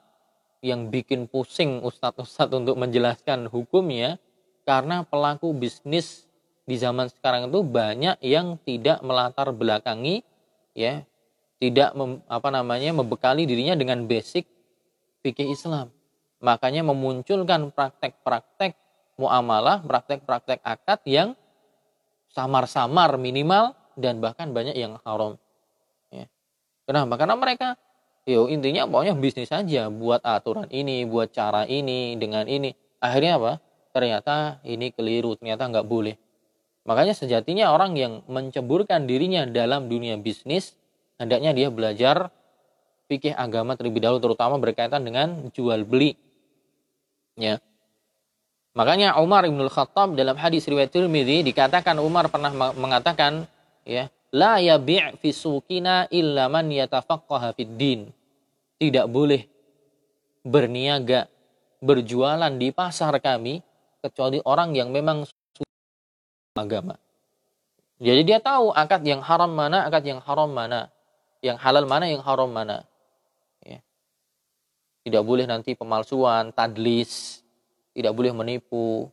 yang bikin pusing ustadz-ustadz untuk menjelaskan hukumnya karena pelaku bisnis di zaman sekarang itu banyak yang tidak melatar belakangi ya. Tidak mem, apa namanya membekali dirinya dengan basic fikih Islam. Makanya memunculkan praktek-praktek muamalah, praktek-praktek akad yang samar-samar minimal dan bahkan banyak yang haram. Kenapa? Karena mereka yo intinya pokoknya bisnis saja buat aturan ini, buat cara ini dengan ini. Akhirnya apa? Ternyata ini keliru, ternyata nggak boleh. Makanya sejatinya orang yang menceburkan dirinya dalam dunia bisnis, hendaknya dia belajar fikih agama terlebih dahulu, terutama berkaitan dengan jual beli. Ya, Makanya Umar bin Khattab dalam hadis riwayat Tirmidzi dikatakan Umar pernah mengatakan ya, la yabi' fi suqina illa man yatafaqqaha fid din. Tidak boleh berniaga, berjualan di pasar kami kecuali orang yang memang agama. Jadi dia tahu akad yang haram mana, akad yang haram mana, yang halal mana, yang haram mana. Ya. Tidak boleh nanti pemalsuan, tadlis, tidak boleh menipu,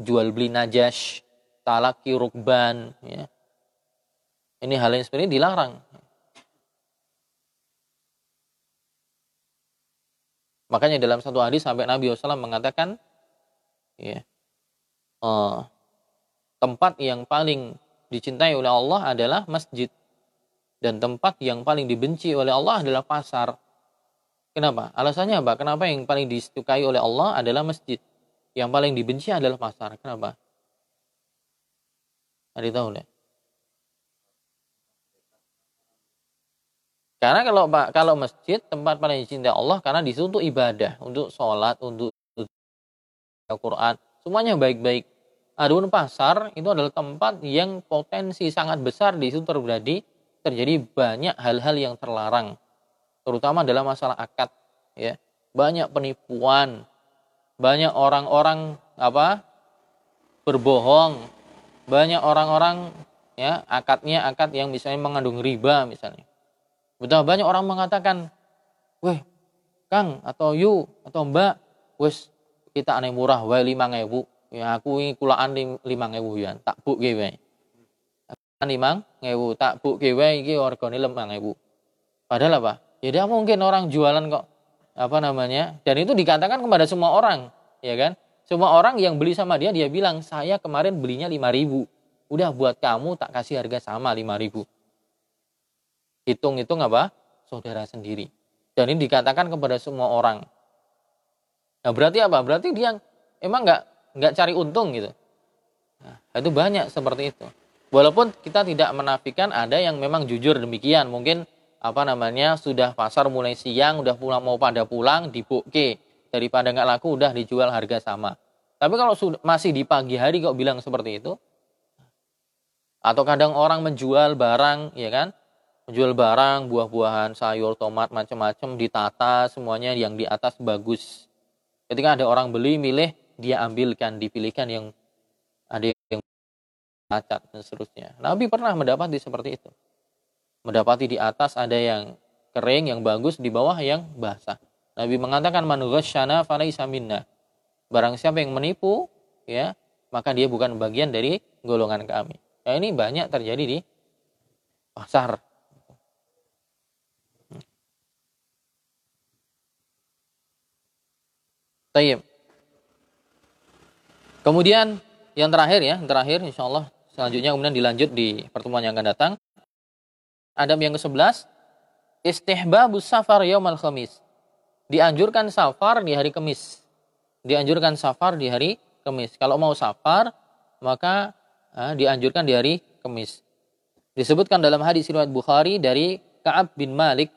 jual beli najas, talaki rukban, ya. Ini hal yang seperti ini dilarang. Makanya dalam satu hadis sampai Nabi SAW mengatakan, ya, uh, tempat yang paling dicintai oleh Allah adalah masjid. Dan tempat yang paling dibenci oleh Allah adalah pasar. Kenapa? Alasannya apa? Kenapa yang paling disukai oleh Allah adalah masjid? Yang paling dibenci adalah pasar. Kenapa? Ada tahu nggak? Karena kalau kalau masjid tempat paling dicintai Allah karena di situ untuk ibadah, untuk sholat, untuk Al-Quran, semuanya baik-baik. Adapun pasar itu adalah tempat yang potensi sangat besar di situ terjadi terjadi banyak hal-hal yang terlarang terutama dalam masalah akad ya banyak penipuan banyak orang-orang apa berbohong banyak orang-orang ya akadnya akad yang misalnya mengandung riba misalnya. Betapa banyak orang mengatakan, weh Kang atau Yu atau Mbak, wes kita aneh murah wae lima ngewu. Ya aku ini kulaan lima ngewu ya, tak buk wae. Lima ngewu tak buk wae iki orgone lima ngewu. Padahal apa? Ya dia mungkin orang jualan kok apa namanya dan itu dikatakan kepada semua orang ya kan semua orang yang beli sama dia dia bilang saya kemarin belinya 5000 udah buat kamu tak kasih harga sama 5000 hitung-hitung apa? Saudara sendiri. Dan ini dikatakan kepada semua orang. Nah berarti apa? Berarti dia emang nggak nggak cari untung gitu. Nah, itu banyak seperti itu. Walaupun kita tidak menafikan ada yang memang jujur demikian. Mungkin apa namanya sudah pasar mulai siang udah pulang mau pada pulang dibuke. Daripada nggak laku udah dijual harga sama. Tapi kalau masih di pagi hari kok bilang seperti itu? Atau kadang orang menjual barang ya kan menjual barang buah-buahan sayur tomat macam-macam ditata semuanya yang di atas bagus ketika ada orang beli milih dia ambilkan dipilihkan yang ada yang cacat dan seterusnya Nabi pernah mendapati seperti itu mendapati di atas ada yang kering yang bagus di bawah yang basah. Nabi mengatakan man ghasyana falaisa minna. Barang siapa yang menipu ya, maka dia bukan bagian dari golongan kami. Ya, ini banyak terjadi di pasar. Tayyib. Kemudian yang terakhir ya, yang terakhir insya Allah selanjutnya kemudian dilanjut di pertemuan yang akan datang. Adab yang ke-11, istihbabus safar yaumal khamis. Dianjurkan safar di hari Kamis. Dianjurkan safar di hari Kamis. Kalau mau safar, maka eh, dianjurkan di hari Kamis. Disebutkan dalam hadis riwayat Bukhari dari Ka'ab bin Malik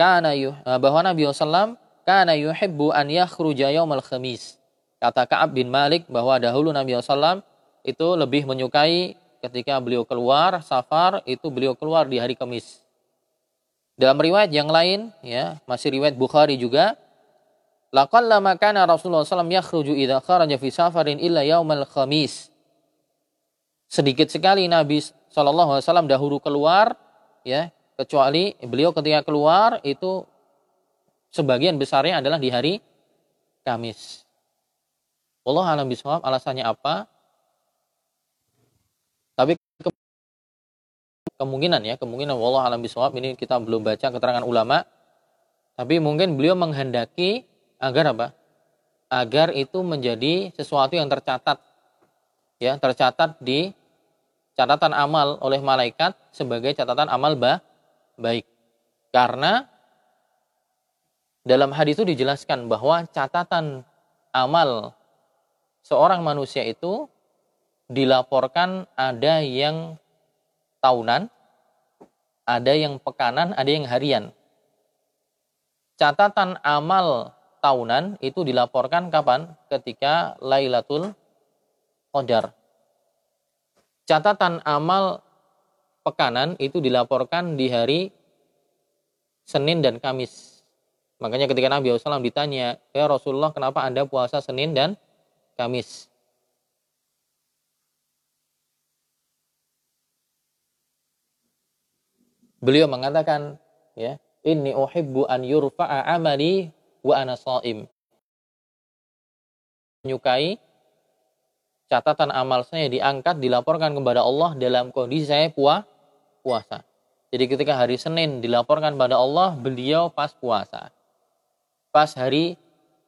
kana yuh, eh, bahwa Nabi SAW kana yuhibbu an yakhruja yaumal khamis. Kata Ka'ab bin Malik bahwa dahulu Nabi SAW itu lebih menyukai ketika beliau keluar safar itu beliau keluar di hari Kamis. Dalam riwayat yang lain ya, masih riwayat Bukhari juga laqallama kana Rasulullah SAW yakhruju idza kharaja fi safarin illa yaumal khamis. Sedikit sekali Nabi SAW dahulu keluar ya, kecuali beliau ketika keluar itu sebagian besarnya adalah di hari Kamis. Allah alam bisawab alasannya apa? Tapi ke kemungkinan ya, kemungkinan Allah alam bisawab ini kita belum baca keterangan ulama. Tapi mungkin beliau menghendaki agar apa? Agar itu menjadi sesuatu yang tercatat. Ya, tercatat di catatan amal oleh malaikat sebagai catatan amal bah, baik. Karena dalam hadis itu dijelaskan bahwa catatan amal seorang manusia itu dilaporkan ada yang tahunan, ada yang pekanan, ada yang harian. Catatan amal tahunan itu dilaporkan kapan? Ketika Lailatul Qadar. Catatan amal pekanan itu dilaporkan di hari Senin dan Kamis. Makanya ketika Nabi SAW ditanya, ya Rasulullah kenapa Anda puasa Senin dan Kamis? Beliau mengatakan, ya, ini uhibbu an yurfa'a amali wa ana shaim. Menyukai catatan amal saya diangkat, dilaporkan kepada Allah dalam kondisi saya puah, puasa. Jadi ketika hari Senin dilaporkan kepada Allah, beliau pas puasa. Pas hari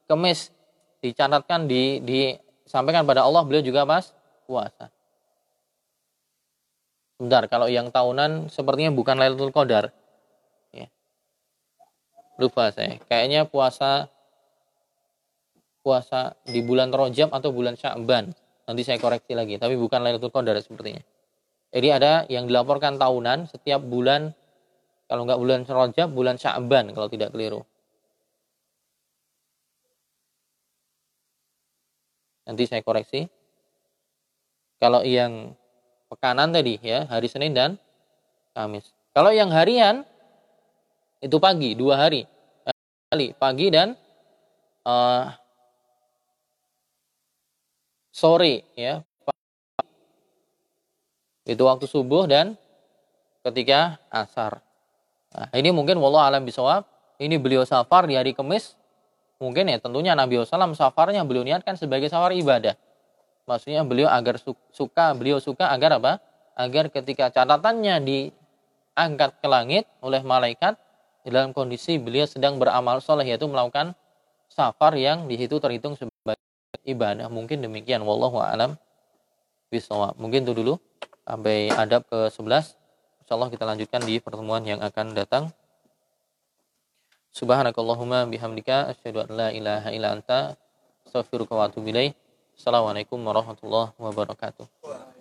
Kamis dicatatkan di disampaikan pada Allah, beliau juga pas puasa. Bentar, kalau yang tahunan sepertinya bukan Lailatul Qadar. Ya. Lupa saya. Kayaknya puasa puasa di bulan Rojab atau bulan Sya'ban. Nanti saya koreksi lagi, tapi bukan Lailatul Qadar sepertinya. Jadi ada yang dilaporkan tahunan setiap bulan kalau nggak bulan Rojab, bulan Sya'ban kalau tidak keliru. Nanti saya koreksi. Kalau yang pekanan tadi ya, hari Senin dan Kamis. Kalau yang harian itu pagi, dua hari. Kali pagi dan uh, sore ya. Itu waktu subuh dan ketika asar. Nah, ini mungkin wallah alam bisawab. Ini beliau safar di hari Kamis. Mungkin ya tentunya Nabi SAW safarnya beliau niatkan sebagai safar ibadah. Maksudnya beliau agar suka, beliau suka agar apa? Agar ketika catatannya diangkat ke langit oleh malaikat dalam kondisi beliau sedang beramal soleh yaitu melakukan safar yang di situ terhitung sebagai ibadah. Mungkin demikian. Wallahu a'lam bishawab. Mungkin itu dulu sampai adab ke-11. Insyaallah kita lanjutkan di pertemuan yang akan datang. Subhanakallahumma bihamdika asyhadu an la ilaha illa anta astaghfiruka wa atubu ilaik. Assalamualaikum warahmatullahi wabarakatuh.